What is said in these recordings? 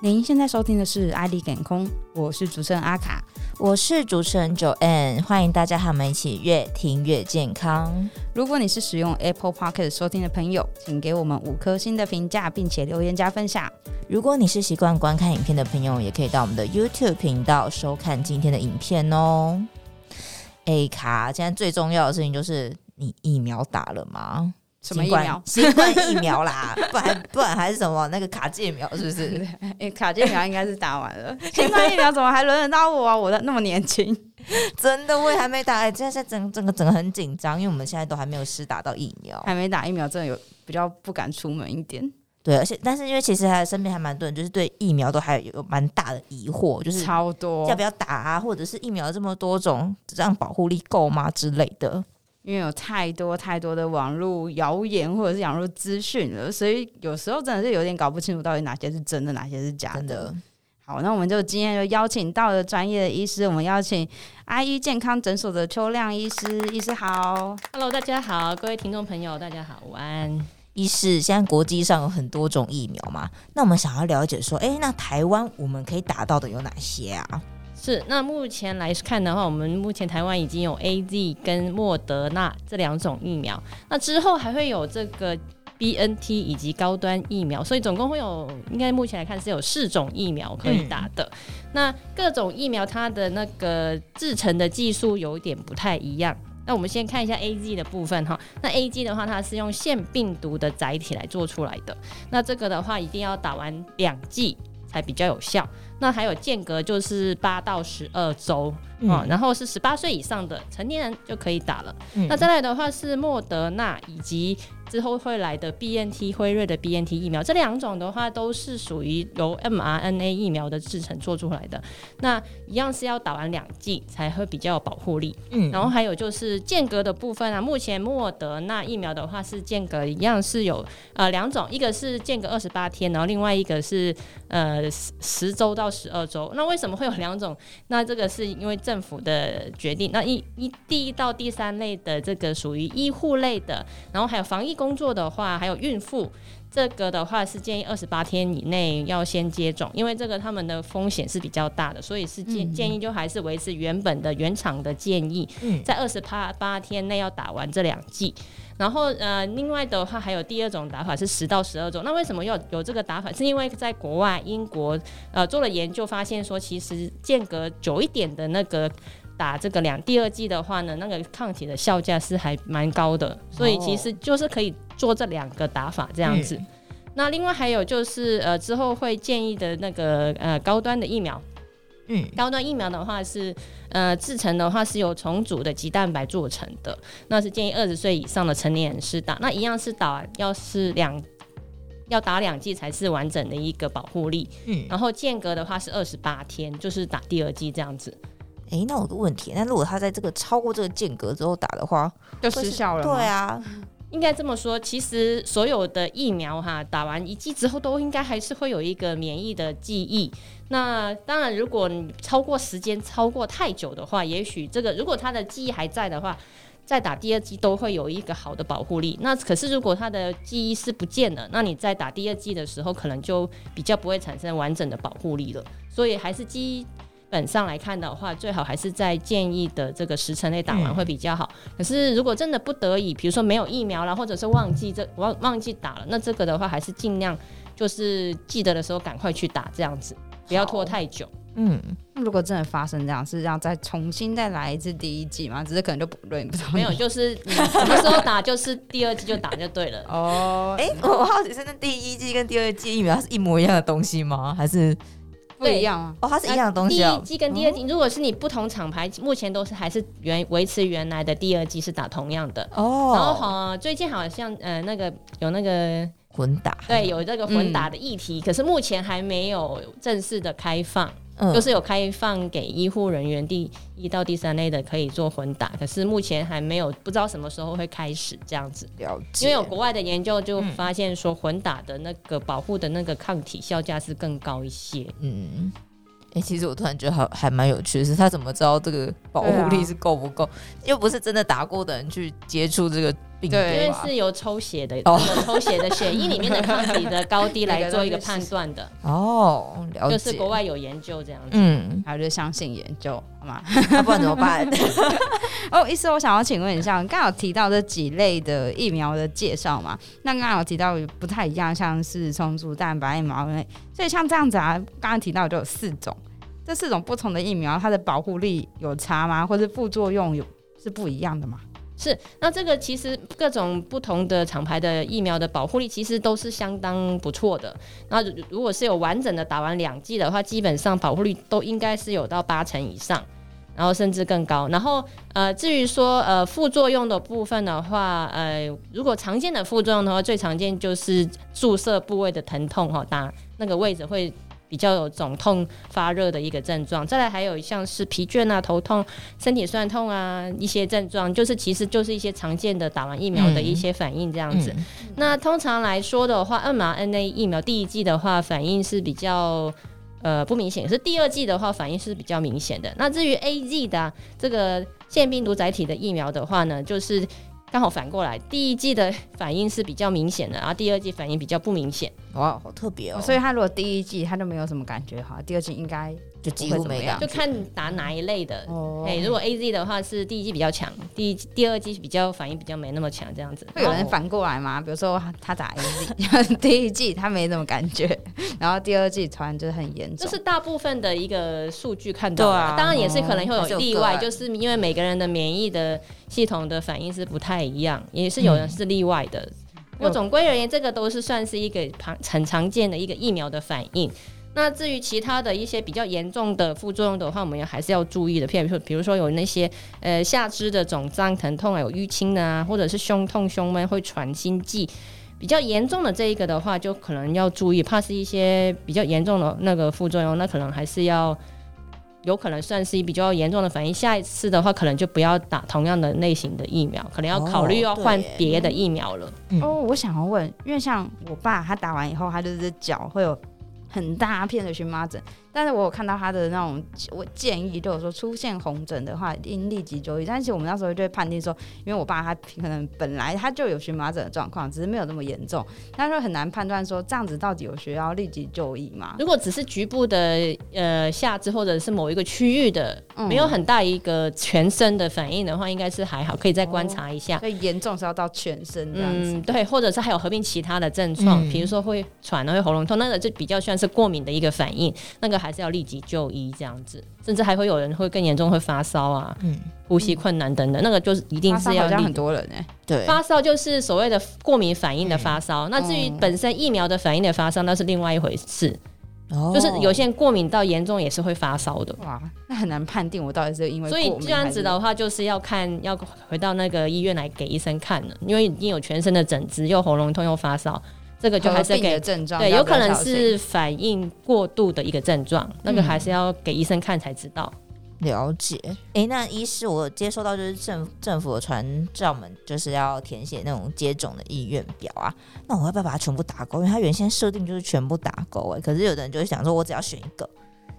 您现在收听的是《爱丽健康》，我是主持人阿卡，我是主持人 Joanne，欢迎大家和我们一起越听越健康。如果你是使用 Apple Pocket 收听的朋友，请给我们五颗星的评价，并且留言加分享。如果你是习惯观看影片的朋友，也可以到我们的 YouTube 频道收看今天的影片哦。哎，卡，现在最重要的事情就是你疫苗打了吗？什么疫苗？新冠疫苗啦，不然不然还是什么那个卡介苗，是不是？哎、欸，卡介苗应该是打完了。新冠疫苗怎么还轮得到我啊？我的那么年轻，真的我也还没打。哎、欸，现在整整个整个很紧张，因为我们现在都还没有施打到疫苗，还没打疫苗，真的有比较不敢出门一点。对，而且但是因为其实还身边还蛮多人，就是对疫苗都还有蛮大的疑惑，就是超多要不要打啊，或者是疫苗这么多种，这样保护力够吗之类的。因为有太多太多的网络谣言或者是网络资讯了，所以有时候真的是有点搞不清楚到底哪些是真的，哪些是假的。的。好，那我们就今天就邀请到了专业的医师，我们邀请阿一健康诊所的邱亮医师。医师好，Hello，大家好，各位听众朋友，大家好，午安。医师，现在国际上有很多种疫苗嘛，那我们想要了解说，哎，那台湾我们可以打到的有哪些啊？是，那目前来看的话，我们目前台湾已经有 AZ 跟莫德纳这两种疫苗，那之后还会有这个 BNT 以及高端疫苗，所以总共会有，应该目前来看是有四种疫苗可以打的。嗯、那各种疫苗它的那个制成的技术有一点不太一样。那我们先看一下 AZ 的部分哈，那 AZ 的话，它是用腺病毒的载体来做出来的，那这个的话一定要打完两剂才比较有效。那还有间隔就是八到十二周，嗯，然后是十八岁以上的成年人就可以打了。嗯、那再来的话是莫德纳以及。之后会来的 BNT 辉瑞的 BNT 疫苗，这两种的话都是属于由 mRNA 疫苗的制成做出来的，那一样是要打完两剂才会比较有保护力。嗯，然后还有就是间隔的部分啊，目前莫德纳疫苗的话是间隔一样是有呃两种，一个是间隔二十八天，然后另外一个是呃十十周到十二周。那为什么会有两种？那这个是因为政府的决定。那一一第一到第三类的这个属于医护类的，然后还有防疫。工作的话，还有孕妇，这个的话是建议二十八天以内要先接种，因为这个他们的风险是比较大的，所以是建建议就还是维持原本的原厂的建议，在二十八八天内要打完这两剂。然后呃，另外的话还有第二种打法是十到十二周。那为什么要有这个打法？是因为在国外英国呃做了研究，发现说其实间隔久一点的那个。打这个两第二剂的话呢，那个抗体的效价是还蛮高的，所以其实就是可以做这两个打法这样子。嗯、那另外还有就是呃之后会建议的那个呃高端的疫苗，嗯，高端疫苗的话是呃制成的话是由重组的鸡蛋白做成的，那是建议二十岁以上的成年人施打，那一样是打要是两要打两剂才是完整的一个保护力，嗯，然后间隔的话是二十八天，就是打第二剂这样子。哎、欸，那有个问题，那如果他在这个超过这个间隔之后打的话，就失效了。对啊，应该这么说。其实所有的疫苗哈，打完一剂之后，都应该还是会有一个免疫的记忆。那当然，如果你超过时间超过太久的话，也许这个如果他的记忆还在的话，再打第二剂都会有一个好的保护力。那可是如果他的记忆是不见了，那你在打第二剂的时候，可能就比较不会产生完整的保护力了。所以还是基本上来看的话，最好还是在建议的这个时辰内打完会比较好。嗯、可是如果真的不得已，比如说没有疫苗了，或者是忘记这忘忘记打了，那这个的话还是尽量就是记得的时候赶快去打，这样子不要拖太久。嗯，如果真的发生这样，是要再重新再来一次第一季吗？只是可能就不对，不没有，就是你什么时候打，就是第二季就打就对了。哦，哎、欸，我好奇是那第一季跟第二季疫苗是一模一样的东西吗？还是？不一样啊！哦，它是一样的东西哦。第一季跟第二季，如果是你不同厂牌，目前都是还是原维持原来的第二季是打同样的哦。然后好，最近好像呃那个有那个混打，对，有这个混打的议题，可是目前还没有正式的开放。嗯、就是有开放给医护人员第一到第三类的可以做混打，可是目前还没有，不知道什么时候会开始这样子。了解。因为有国外的研究就发现说，混打的那个保护的那个抗体效价是更高一些。嗯，哎、欸，其实我突然觉得还还蛮有趣的是，他怎么知道这个保护力是够不够？啊、又不是真的打过的人去接触这个病毒，因为是由抽血的，哦、抽血的血液里面的抗体的高低 来做一个判断的。哦，了解，就是国外有研究这样子，嗯，还是相信研究，好吗？那不然怎么办？哦，意思，我想要请问一下，刚刚有提到这几类的疫苗的介绍嘛？那刚刚有提到不太一样，像是充足蛋白疫苗，所以像这样子啊，刚刚提到就有四种。这四种不同的疫苗，它的保护力有差吗？或者副作用有是不一样的吗？是，那这个其实各种不同的厂牌的疫苗的保护力其实都是相当不错的。那如果是有完整的打完两剂的话，基本上保护率都应该是有到八成以上，然后甚至更高。然后呃，至于说呃副作用的部分的话，呃，如果常见的副作用的话，最常见就是注射部位的疼痛哈，打那个位置会。比较有肿痛、发热的一个症状，再来还有像是疲倦啊、头痛、身体酸痛啊一些症状，就是其实就是一些常见的打完疫苗的一些反应这样子。嗯嗯、那通常来说的话，mRNA 疫苗第一剂的话反应是比较呃不明显，是第二剂的话反应是比较明显的。那至于 AZ 的这个腺病毒载体的疫苗的话呢，就是。刚好反过来，第一季的反应是比较明显的，然后第二季反应比较不明显。哇，好特别哦！所以他如果第一季他都没有什么感觉哈，第二季应该就几乎没感觉，就看打哪一类的。哦，哎，如果 A Z 的话是第一季比较强，第一第二季比较反应比较没那么强，这样子。会有人反过来吗？比如说他打 A Z，第一季他没什么感觉，然后第二季突然就是很严重。这是大部分的一个数据看到啊，当然也是可能会有例外，就是因为每个人的免疫的。系统的反应是不太一样，也是有人是例外的。不过、嗯、总归而言，这个都是算是一个很常见的一个疫苗的反应。那至于其他的一些比较严重的副作用的话，我们也还是要注意的。譬如说，比如说有那些呃下肢的肿胀、疼痛啊，有淤青啊，或者是胸痛、胸闷、会喘、心悸，比较严重的这一个的话，就可能要注意，怕是一些比较严重的那个副作用，那可能还是要。有可能算是比较严重的反应，下一次的话可能就不要打同样的类型的疫苗，可能要考虑要换别的疫苗了。哦，哦，我想要问，因为像我爸他打完以后，他就是脚会有很大片的荨麻疹。但是我有看到他的那种，我建议就是说出现红疹的话，应立即就医。但是我们那时候就会判定说，因为我爸他可能本来他就有荨麻疹的状况，只是没有那么严重，那时候很难判断说这样子到底有需要立即就医吗？如果只是局部的呃下肢或者是某一个区域的，没有很大一个全身的反应的话，应该是还好，可以再观察一下。哦、所以严重是要到全身这样子。嗯，对，或者是还有合并其他的症状，比、嗯、如说会喘、会喉咙痛，那个就比较算是过敏的一个反应，那个还是要立即就医这样子，甚至还会有人会更严重，会发烧啊，嗯，呼吸困难等等，那个就是一定是要。很多人哎、欸，对，发烧就是所谓的过敏反应的发烧。嗯、那至于本身疫苗的反应的发烧，那是另外一回事。哦，就是有些人过敏到严重也是会发烧的。哇，那很难判定我到底是因为。所以这样子的话，就是要看要回到那个医院来给医生看了，因为已经有全身的疹子，又喉咙痛又发烧。这个就还是给症状，对，有可能是反应过度的一个症状，那个还是要给医生看才知道。了解。哎，那医师，我接收到就是政政府的传召们，就是要填写那种接种的意愿表啊。那我要不要把它全部打勾？因为它原先设定就是全部打勾哎，可是有的人就会想说，我只要选一个，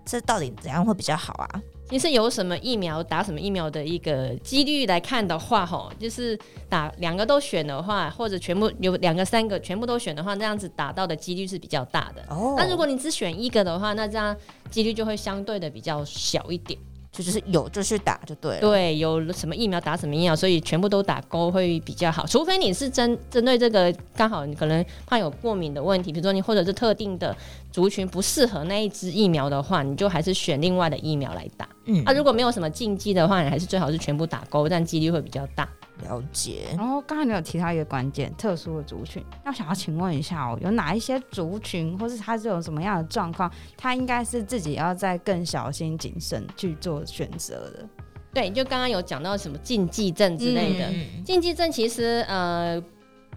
这到底怎样会比较好啊？其实有什么疫苗打什么疫苗的一个几率来看的话，吼，就是打两个都选的话，或者全部有两个、三个全部都选的话，那样子打到的几率是比较大的。哦，那如果你只选一个的话，那这样几率就会相对的比较小一点。就就是有就去打就对了。对，有什么疫苗打什么疫苗，所以全部都打勾会比较好。除非你是针针对这个刚好你可能怕有过敏的问题，比如说你或者是特定的族群不适合那一支疫苗的话，你就还是选另外的疫苗来打。嗯，啊，如果没有什么禁忌的话，你还是最好是全部打勾，但几率会比较大。了解。然后刚才你有提到一个关键，特殊的族群，那想要请问一下哦，有哪一些族群，或是他这种什么样的状况，他应该是自己要再更小心谨慎去做选择的？对，就刚刚有讲到什么禁忌症之类的，嗯、禁忌症其实呃。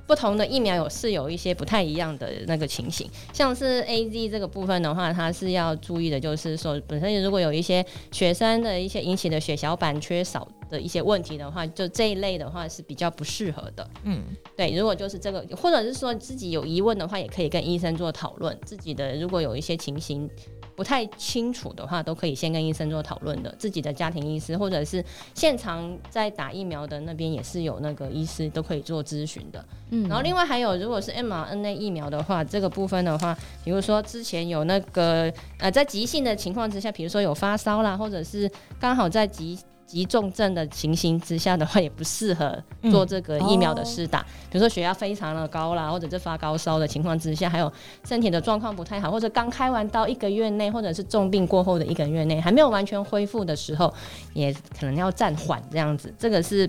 不同的疫苗有是有一些不太一样的那个情形，像是 AZ 这个部分的话，它是要注意的，就是说本身如果有一些血栓的一些引起的血小板缺少的一些问题的话，就这一类的话是比较不适合的。嗯，对，如果就是这个，或者是说自己有疑问的话，也可以跟医生做讨论。自己的如果有一些情形不太清楚的话，都可以先跟医生做讨论的。自己的家庭医师或者是现场在打疫苗的那边也是有那个医师都可以做咨询的。嗯，然后另外还有，如果是 mRNA 疫苗的话，这个部分的话，比如说之前有那个呃，在急性的情况之下，比如说有发烧啦，或者是刚好在急。急重症的情形之下的话，也不适合做这个疫苗的施打。嗯哦、比如说血压非常的高啦，或者是发高烧的情况之下，还有身体的状况不太好，或者刚开完刀一个月内，或者是重病过后的一个月内还没有完全恢复的时候，也可能要暂缓这样子。这个是。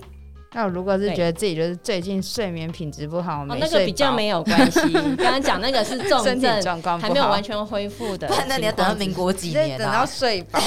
那如果是觉得自己就是最近睡眠品质不好，哦，那个比较没有关系。刚刚讲那个是重症，还没有完全恢复的。那你要等到民国几年？等到睡饱，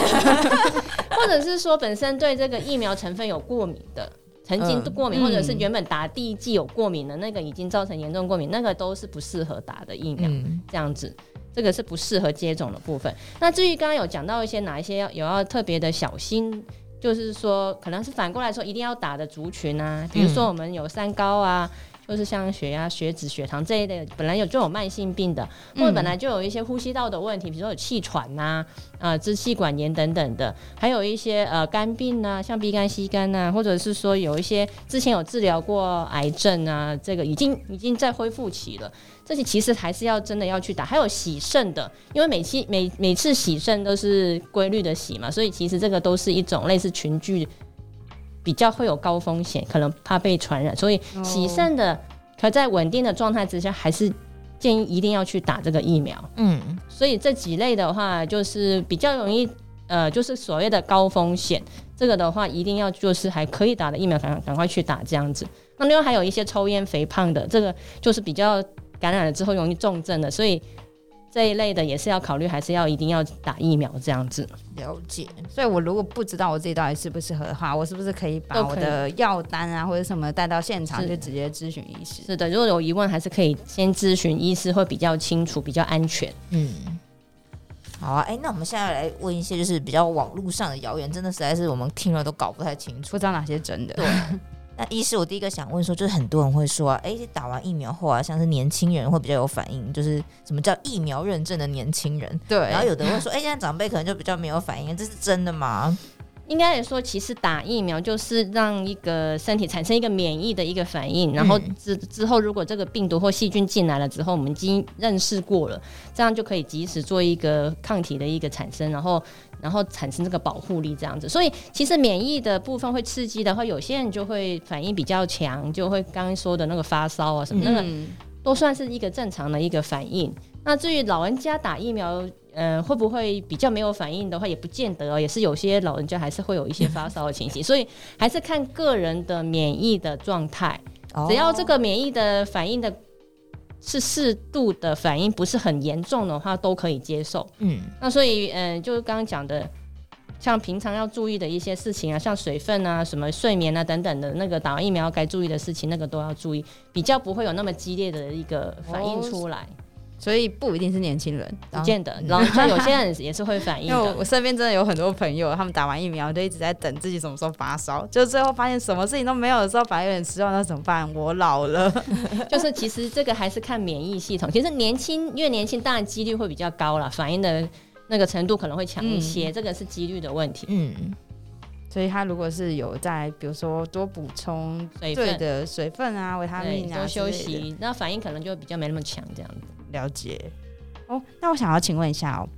或者是说本身对这个疫苗成分有过敏的，曾经过敏，或者是原本打第一剂有过敏的那个已经造成严重过敏，那个都是不适合打的疫苗。这样子，这个是不适合接种的部分。那至于刚刚有讲到一些哪一些要有要特别的小心。就是说，可能是反过来说，一定要打的族群啊，比如说我们有三高啊。就是像血压、血脂、血糖这一类，本来有就有慢性病的，或者本来就有一些呼吸道的问题，比如说有气喘呐、啊、呃支气管炎等等的，还有一些呃肝病啊，像鼻肝、吸肝啊，或者是说有一些之前有治疗过癌症啊，这个已经已经在恢复期了，这些其实还是要真的要去打。还有洗肾的，因为每期每每次洗肾都是规律的洗嘛，所以其实这个都是一种类似群聚。比较会有高风险，可能怕被传染，所以洗肾的可在稳定的状态之下，还是建议一定要去打这个疫苗。嗯，所以这几类的话，就是比较容易，呃，就是所谓的高风险，这个的话一定要就是还可以打的疫苗，赶赶快去打这样子。那另外还有一些抽烟、肥胖的，这个就是比较感染了之后容易重症的，所以。这一类的也是要考虑，还是要一定要打疫苗这样子。了解。所以我如果不知道我自己到底适不适合的话，我是不是可以把我的药单啊或者什么带到现场，就直接咨询医师？是的，如果有疑问，还是可以先咨询医师，会比较清楚，比较安全。嗯。好啊，哎，那我们现在来问一些就是比较网络上的谣言，真的实在是我们听了都搞不太清楚，不知道哪些真的。对。那医师，我第一个想问说，就是很多人会说啊，哎，打完疫苗后啊，像是年轻人会比较有反应，就是什么叫疫苗认证的年轻人？对。然后有的人会说，哎，现在长辈可能就比较没有反应，这是真的吗？应该来说，其实打疫苗就是让一个身体产生一个免疫的一个反应，然后之之后，如果这个病毒或细菌进来了之后，我们已经认识过了，这样就可以及时做一个抗体的一个产生，然后然后产生这个保护力，这样子。所以其实免疫的部分会刺激的话，有些人就会反应比较强，就会刚刚说的那个发烧啊什么，那个都算是一个正常的一个反应。那至于老人家打疫苗，呃，会不会比较没有反应的话，也不见得哦，也是有些老人家还是会有一些发烧的情形，所以还是看个人的免疫的状态。只要这个免疫的反应的是适度的反应，不是很严重的话，都可以接受。嗯，那所以，嗯、呃，就是刚刚讲的，像平常要注意的一些事情啊，像水分啊、什么睡眠啊等等的，那个打完疫苗该注意的事情，那个都要注意，比较不会有那么激烈的一个反应出来。哦所以不一定是年轻人，不见得。然后像有些人也是会反应的。因为我身边真的有很多朋友，他们打完疫苗就一直在等自己什么时候发烧，就最后发现什么事情都没有的时候，反而有点失望。那怎么办？我老了。就是其实这个还是看免疫系统。其实年轻越年轻，当然几率会比较高了，反应的那个程度可能会强一些。嗯、这个是几率的问题。嗯。所以他如果是有在，比如说多补充对的水分啊、维他命啊，多休息，那反应可能就比较没那么强，这样子。了解哦，那我想要请问一下哦，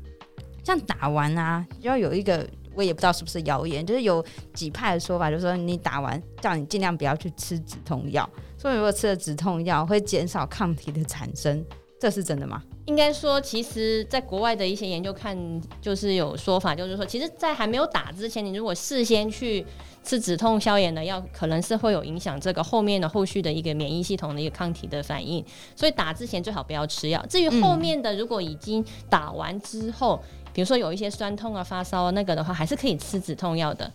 像打完啊，要有一个我也不知道是不是谣言，就是有几派的说法，就是说你打完叫你尽量不要去吃止痛药，所以如果吃了止痛药会减少抗体的产生，这是真的吗？应该说，其实在国外的一些研究看，就是有说法，就是说，其实，在还没有打之前，你如果事先去吃止痛消炎的药，可能是会有影响这个后面的后续的一个免疫系统的一个抗体的反应，所以打之前最好不要吃药。至于后面的，如果已经打完之后，嗯、比如说有一些酸痛啊、发烧啊那个的话，还是可以吃止痛药的，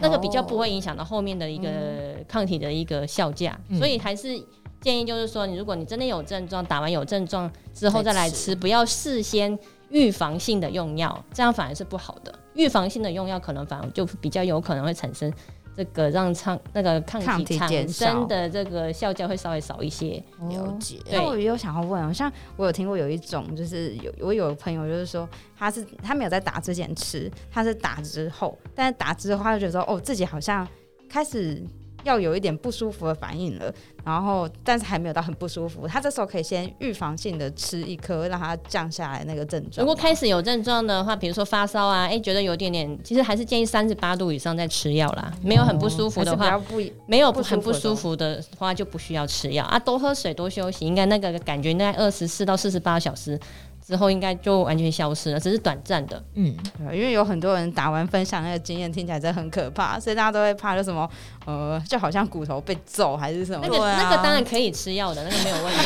那个比较不会影响到后面的一个抗体的一个效价，嗯、所以还是。建议就是说，你如果你真的有症状，打完有症状之后再来吃，不要事先预防性的用药，这样反而是不好的。预防性的用药可能反而就比较有可能会产生这个让抗那个抗体产生的这个效价会稍微少一些。了解。那我也有想要问，像我有听过有一种，就是有我有朋友就是说，他是他没有在打之前吃，他是打之后，但是打之后他就觉得说，哦，自己好像开始。要有一点不舒服的反应了，然后但是还没有到很不舒服，他这时候可以先预防性的吃一颗，让它降下来那个症状。如果开始有症状的话，比如说发烧啊，哎、欸，觉得有点点，其实还是建议三十八度以上再吃药啦。没有很不舒服的话，不没有很不舒服的话就不需要吃药啊。多喝水，多休息，应该那个感觉应该二十四到四十八小时。之后应该就完全消失了，只是短暂的。嗯，因为有很多人打完分享那个经验，听起来真的很可怕，所以大家都会怕，就什么呃，就好像骨头被揍还是什么。那个、啊、那个当然可以吃药的，那个没有问题。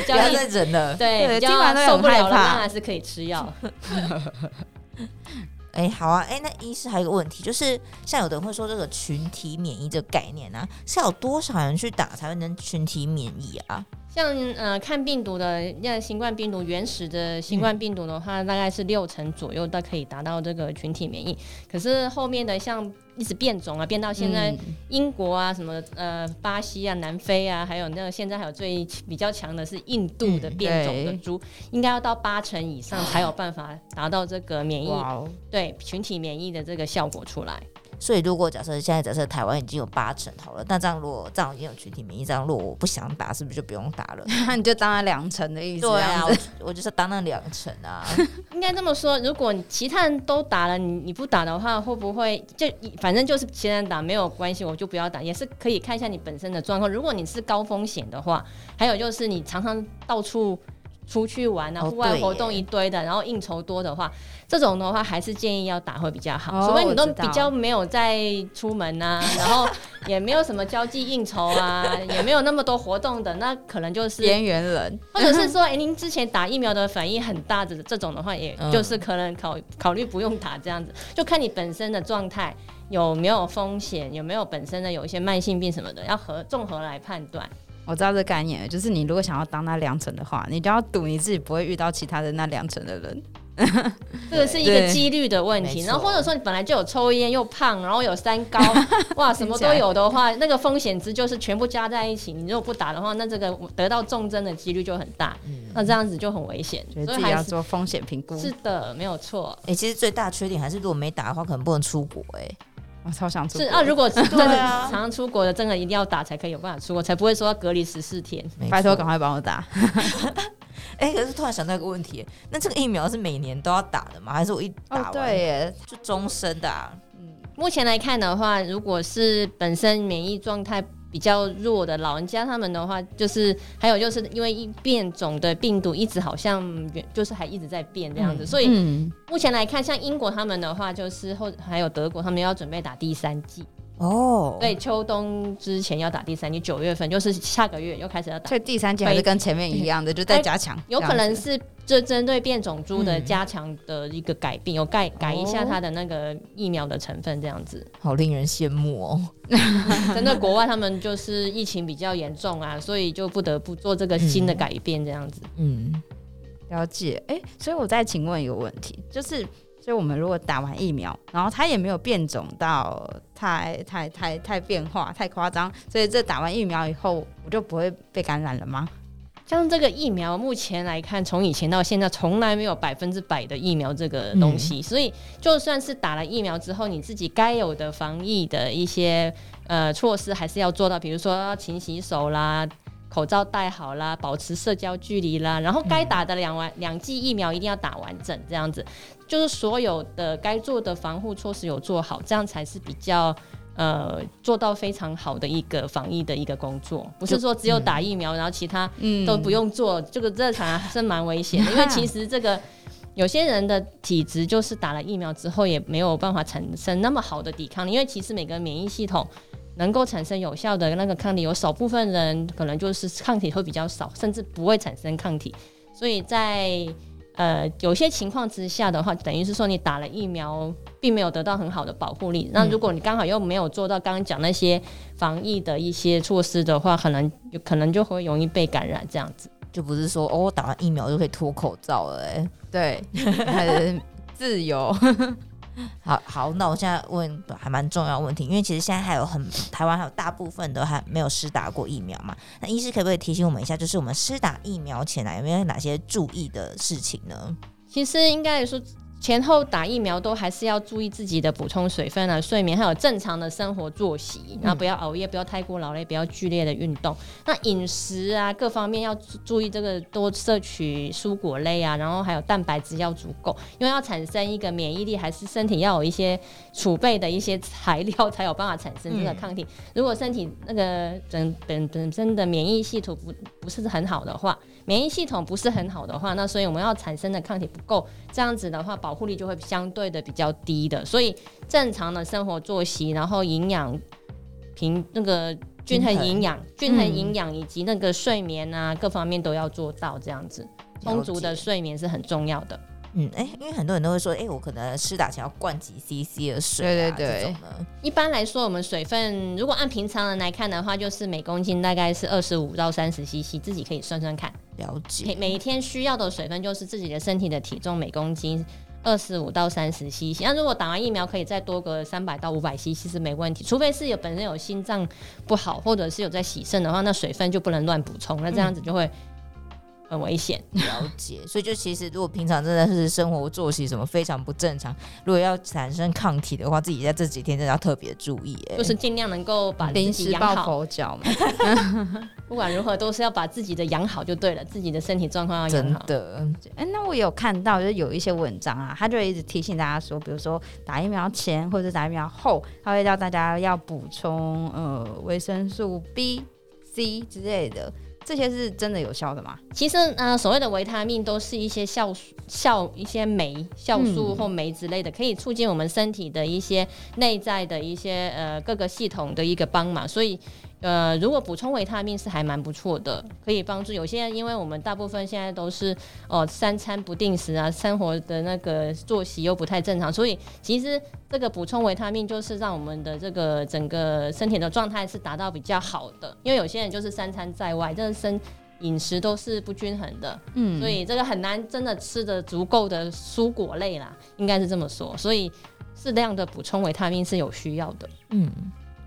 不要再忍了。对，对，听完受不了了，当然是可以吃药。哎、欸，好啊，哎、欸，那医师还有一个问题，就是像有的人会说这个群体免疫这个概念啊，是要有多少人去打才会能群体免疫啊？像呃，看病毒的，像新冠病毒原始的新冠病毒的话，嗯、大概是六成左右，都可以达到这个群体免疫。可是后面的像一直变种啊，变到现在英国啊，什么呃巴西啊、南非啊，还有那个现在还有最比较强的是印度的变种的猪，嗯、应该要到八成以上才有办法达到这个免疫，哦、对群体免疫的这个效果出来。所以，如果假设现在假设台湾已经有八成好了，那这样如果这样已经有群体免疫，这样如果我不想打，是不是就不用打了？那 你就当了两成的意思？对啊，我就是当了两成啊。应该这么说，如果你其他人都打了，你你不打的话，会不会就反正就是其他人打没有关系，我就不要打，也是可以看一下你本身的状况。如果你是高风险的话，还有就是你常常到处。出去玩啊，户外活动一堆的，然后应酬多的话，这种的话还是建议要打会比较好。除非你都比较没有在出门啊，然后也没有什么交际应酬啊，也没有那么多活动的，那可能就是边缘人，或者是说，哎，您之前打疫苗的反应很大的这种的话，也就是可能考考虑不用打这样子，就看你本身的状态有没有风险，有没有本身的有一些慢性病什么的，要合综合来判断。我知道这个概念，就是你如果想要当那两成的话，你就要赌你自己不会遇到其他的那两成的人。这个是一个几率的问题。然后或者说你本来就有抽烟又胖，然后有三高，哇，什么都有的话，那个风险值就是全部加在一起。你如果不打的话，那这个得到重症的几率就很大。嗯、那这样子就很危险，所以自己要做风险评估。是的，没有错。哎、欸，其实最大缺点还是如果没打的话，可能不能出国、欸。哎。我超想出国。是啊，如果真的 常常出国的，真的一定要打才可以有办法出国，才不会说要隔离十四天。拜托，赶快帮我打。哎、欸，可是突然想到一个问题，那这个疫苗是每年都要打的吗？还是我一打完、哦、对耶就终身的、啊？嗯，目前来看的话，如果是本身免疫状态。比较弱的老人家，他们的话就是还有就是因为一变种的病毒一直好像就是还一直在变这样子，嗯、所以目前来看，像英国他们的话，就是后还有德国，他们要准备打第三剂哦。对，秋冬之前要打第三剂，九月份就是下个月又开始要打。所以第三剂还是跟前面一样的，就在加强。有可能是。这针对变种株的加强的一个改变，有改改一下它的那个疫苗的成分，这样子，好令人羡慕哦。真的，国外他们就是疫情比较严重啊，所以就不得不做这个新的改变，这样子。嗯，了解。哎，所以我再请问一个问题，就是，所以我们如果打完疫苗，然后它也没有变种到太太太太变化太夸张，所以这打完疫苗以后，我就不会被感染了吗？像这个疫苗，目前来看，从以前到现在，从来没有百分之百的疫苗这个东西。嗯、所以，就算是打了疫苗之后，你自己该有的防疫的一些呃措施，还是要做到，比如说要勤洗手啦，口罩戴好啦，保持社交距离啦，然后该打的两完两剂疫苗一定要打完整，这样子，就是所有的该做的防护措施有做好，这样才是比较。呃，做到非常好的一个防疫的一个工作，不是说只有打疫苗，嗯、然后其他都不用做，嗯、这个这场是蛮危险的。因为其实这个有些人的体质就是打了疫苗之后也没有办法产生那么好的抵抗力，因为其实每个免疫系统能够产生有效的那个抗体，有少部分人可能就是抗体会比较少，甚至不会产生抗体，所以在。呃，有些情况之下的话，等于是说你打了疫苗，并没有得到很好的保护力。嗯、那如果你刚好又没有做到刚刚讲那些防疫的一些措施的话，可能有可能就会容易被感染，这样子就不是说哦，我打完疫苗就可以脱口罩了，哎，对，很自由。好好，那我现在问还蛮重要问题，因为其实现在还有很台湾还有大部分都还没有施打过疫苗嘛。那医师可不可以提醒我们一下，就是我们施打疫苗前来有没有哪些注意的事情呢？其实应该说。前后打疫苗都还是要注意自己的补充水分啊、睡眠，还有正常的生活作息，那不要熬夜，不要太过劳累，不要剧烈的运动。那饮食啊，各方面要注意这个多摄取蔬果类啊，然后还有蛋白质要足够，因为要产生一个免疫力，还是身体要有一些储备的一些材料，才有办法产生这个抗体。嗯、如果身体那个本本本身的免疫系统不不是很好的话，免疫系统不是很好的话，那所以我们要产生的抗体不够，这样子的话保护力就会相对的比较低的。所以正常的生活作息，然后营养平那个均衡营养、均衡营养以及那个睡眠啊、嗯、各方面都要做到，这样子充足的睡眠是很重要的。嗯，哎、欸，因为很多人都会说，哎、欸，我可能施打前要灌几 CC 的水、啊，对对对。一般来说，我们水分如果按平常人来看的话，就是每公斤大概是二十五到三十 CC，自己可以算算看。了解。每每天需要的水分就是自己的身体的体重每公斤二十五到三十 CC。那如果打完疫苗可以再多个三百到五百 CC 是没问题，除非是有本身有心脏不好或者是有在洗肾的话，那水分就不能乱补充，那这样子就会。很危险，了解。所以就其实，如果平常真的是生活作息什么非常不正常，如果要产生抗体的话，自己在这几天真的要特别注意。哎，就是尽量能够把自己养好。佛脚嘛，不管如何都是要把自己的养好就对了，自己的身体状况要养好。真的。哎，那我有看到就是有一些文章啊，他就一直提醒大家说，比如说打疫苗前或者打疫苗后，他会叫大家要补充呃维生素 B、C 之类的。这些是真的有效的吗？其实，呃，所谓的维他命都是一些酵素、酵一些酶、酵素或酶之类的，嗯、可以促进我们身体的一些内在的一些呃各个系统的一个帮忙，所以。呃，如果补充维他命是还蛮不错的，可以帮助有些人，因为我们大部分现在都是哦、呃、三餐不定时啊，生活的那个作息又不太正常，所以其实这个补充维他命就是让我们的这个整个身体的状态是达到比较好的。因为有些人就是三餐在外，这个身饮食都是不均衡的，嗯，所以这个很难真的吃的足够的蔬果类啦，应该是这么说。所以适量的补充维他命是有需要的，嗯。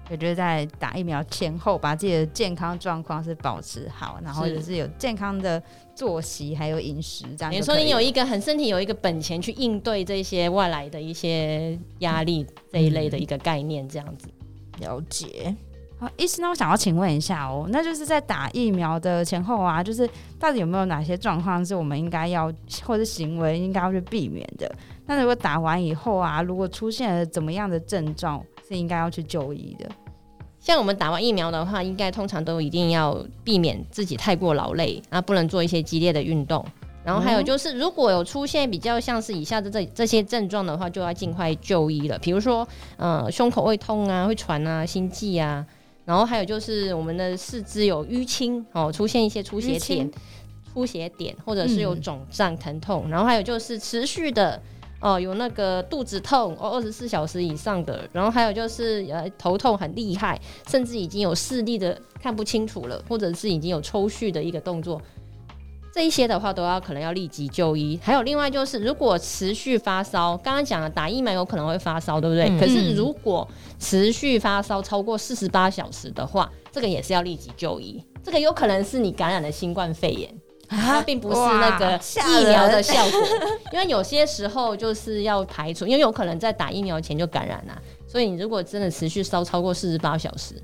也就是在打疫苗前后，把自己的健康状况是保持好，然后就是有健康的作息，还有饮食这样。你说你有一个很身体有一个本钱去应对这些外来的一些压力这一类的一个概念，这样子。了解。好，医师，那我想要请问一下哦，那就是在打疫苗的前后啊，就是到底有没有哪些状况是我们应该要或者行为应该要去避免的？那如果打完以后啊，如果出现了怎么样的症状？是应该要去就医的。像我们打完疫苗的话，应该通常都一定要避免自己太过劳累，啊，不能做一些激烈的运动。然后还有就是，如果有出现比较像是以下的这这些症状的话，就要尽快就医了。比如说，呃，胸口会痛啊，会喘啊，心悸啊。然后还有就是，我们的四肢有淤青哦，出现一些出血点、出血点，或者是有肿胀、疼痛。嗯、然后还有就是持续的。哦，有那个肚子痛哦，二十四小时以上的，然后还有就是呃头痛很厉害，甚至已经有视力的看不清楚了，或者是已经有抽搐的一个动作，这一些的话都要可能要立即就医。还有另外就是，如果持续发烧，刚刚讲了打疫苗有可能会发烧，对不对？嗯、可是如果持续发烧超过四十八小时的话，这个也是要立即就医。这个有可能是你感染了新冠肺炎。它并不是那个疫苗的效果，因为有些时候就是要排除，因为有可能在打疫苗前就感染了，所以你如果真的持续烧超过四十八小时，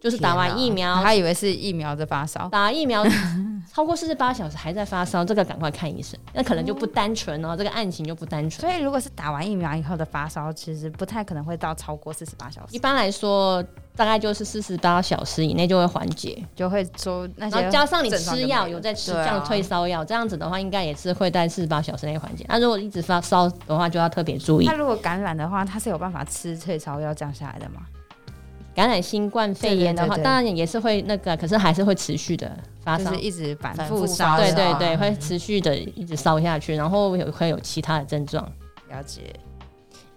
就是打完疫苗，他以为是疫苗的发烧，打疫苗超过四十八小时还在发烧，这个赶快看医生，那可能就不单纯哦，这个案情就不单纯。所以如果是打完疫苗以后的发烧，其实不太可能会到超过四十八小时。一般来说。大概就是四十八小时以内就会缓解，就会说那些，然后加上你吃药有在吃这样退烧药，这样子的话应该也是会在四十八小时内缓解。那如果一直发烧的话，就要特别注意。那如果感染的话，它是有办法吃退烧药降下来的吗？感染新冠肺炎的话，对对对对，当然也是会那个，可是还是会持续的发烧，一直反复烧，对对对，会持续的一直烧下去，然后有会有其他的症状。了解。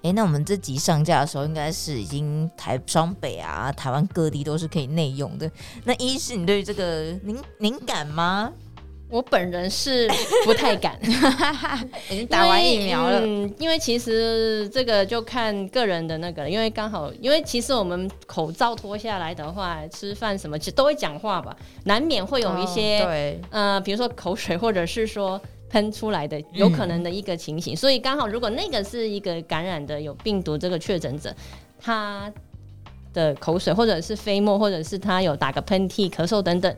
哎、欸，那我们这集上架的时候，应该是已经台双北啊，台湾各地都是可以内用的。那一是，你对于这个您您敢吗？我本人是不太敢，已经打完疫苗了。嗯，因为其实这个就看个人的那个，因为刚好，因为其实我们口罩脱下来的话，吃饭什么其实都会讲话吧，难免会有一些，哦、对，呃，比如说口水或者是说喷出来的有可能的一个情形。嗯、所以刚好，如果那个是一个感染的有病毒这个确诊者，他的口水或者是飞沫，或者是他有打个喷嚏、咳嗽等等。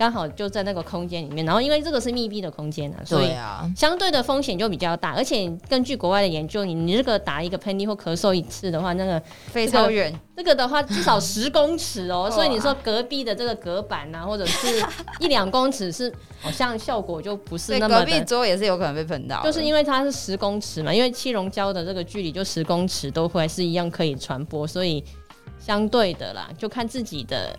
刚好就在那个空间里面，然后因为这个是密闭的空间啊，所以相对的风险就比较大。而且根据国外的研究，你你这个打一个喷嚏或咳嗽一次的话，那个非常远，这个的话至少十公尺哦。所以你说隔壁的这个隔板啊，或者是一两公尺，是好像效果就不是那么。隔壁桌也是有可能被喷到，就是因为它是十公尺嘛，因为气溶胶的这个距离就十公尺都会是一样可以传播，所以相对的啦，就看自己的。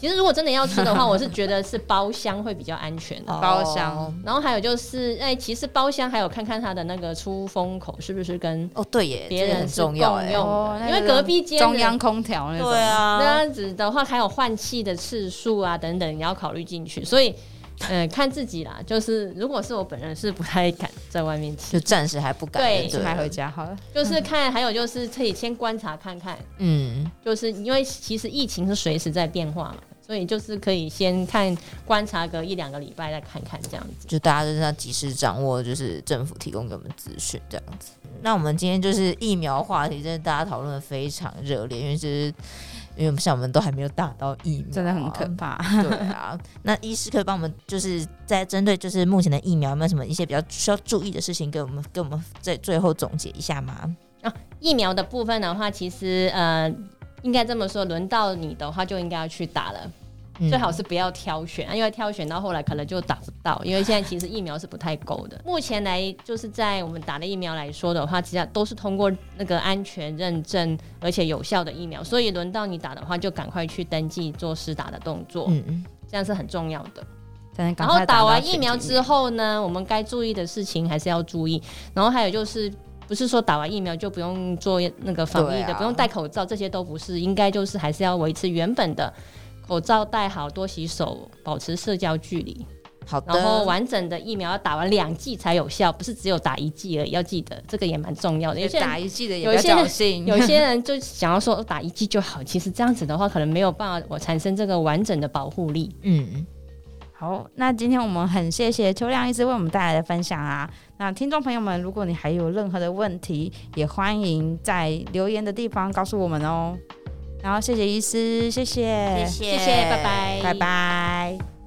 其实如果真的要吃的话，我是觉得是包厢会比较安全的。包厢，然后还有就是，哎，其实包厢还有看看它的那个出风口是不是跟哦对耶，别人是共用的，哦、因为隔壁间中央空调那种，对啊，那样子的话还有换气的次数啊等等，你要考虑进去，所以。呃，看自己啦，就是如果是我本人是不太敢在外面吃，就暂时还不敢，对，就买回家好了。就是看，还有就是可以先观察看看，嗯，就是因为其实疫情是随时在变化嘛，所以就是可以先看观察个一两个礼拜再看看这样子，就大家就是要及时掌握，就是政府提供给我们资讯这样子。那我们今天就是疫苗话题，真的大家讨论的非常热烈，因为就是。因为像我们都还没有打到疫苗，真的很可怕。对啊，那医师可以帮我们，就是在针对就是目前的疫苗，有没有什么一些比较需要注意的事情，给我们给我们在最后总结一下吗？啊，疫苗的部分的话，其实呃，应该这么说，轮到你的话就应该要去打了。最好是不要挑选啊，因为挑选到后来可能就打不到，因为现在其实疫苗是不太够的。目前来就是在我们打的疫苗来说的话，其实都是通过那个安全认证而且有效的疫苗，所以轮到你打的话，就赶快去登记做施打的动作，嗯嗯，这样是很重要的。然后打完疫苗之后呢，我们该注意的事情还是要注意。然后还有就是，不是说打完疫苗就不用做那个防疫的，不用戴口罩，这些都不是，应该就是还是要维持原本的。口罩戴好，多洗手，保持社交距离。好的。然后完整的疫苗要打完两剂才有效，不是只有打一剂而已。要记得这个也蛮重要的。有些打一剂的有一些人，有些人就想要说打一剂就好，其实这样子的话可能没有办法我产生这个完整的保护力。嗯，好，那今天我们很谢谢邱亮医师为我们带来的分享啊。那听众朋友们，如果你还有任何的问题，也欢迎在留言的地方告诉我们哦。然后谢谢医师，谢谢，谢谢，谢谢，拜拜，拜拜。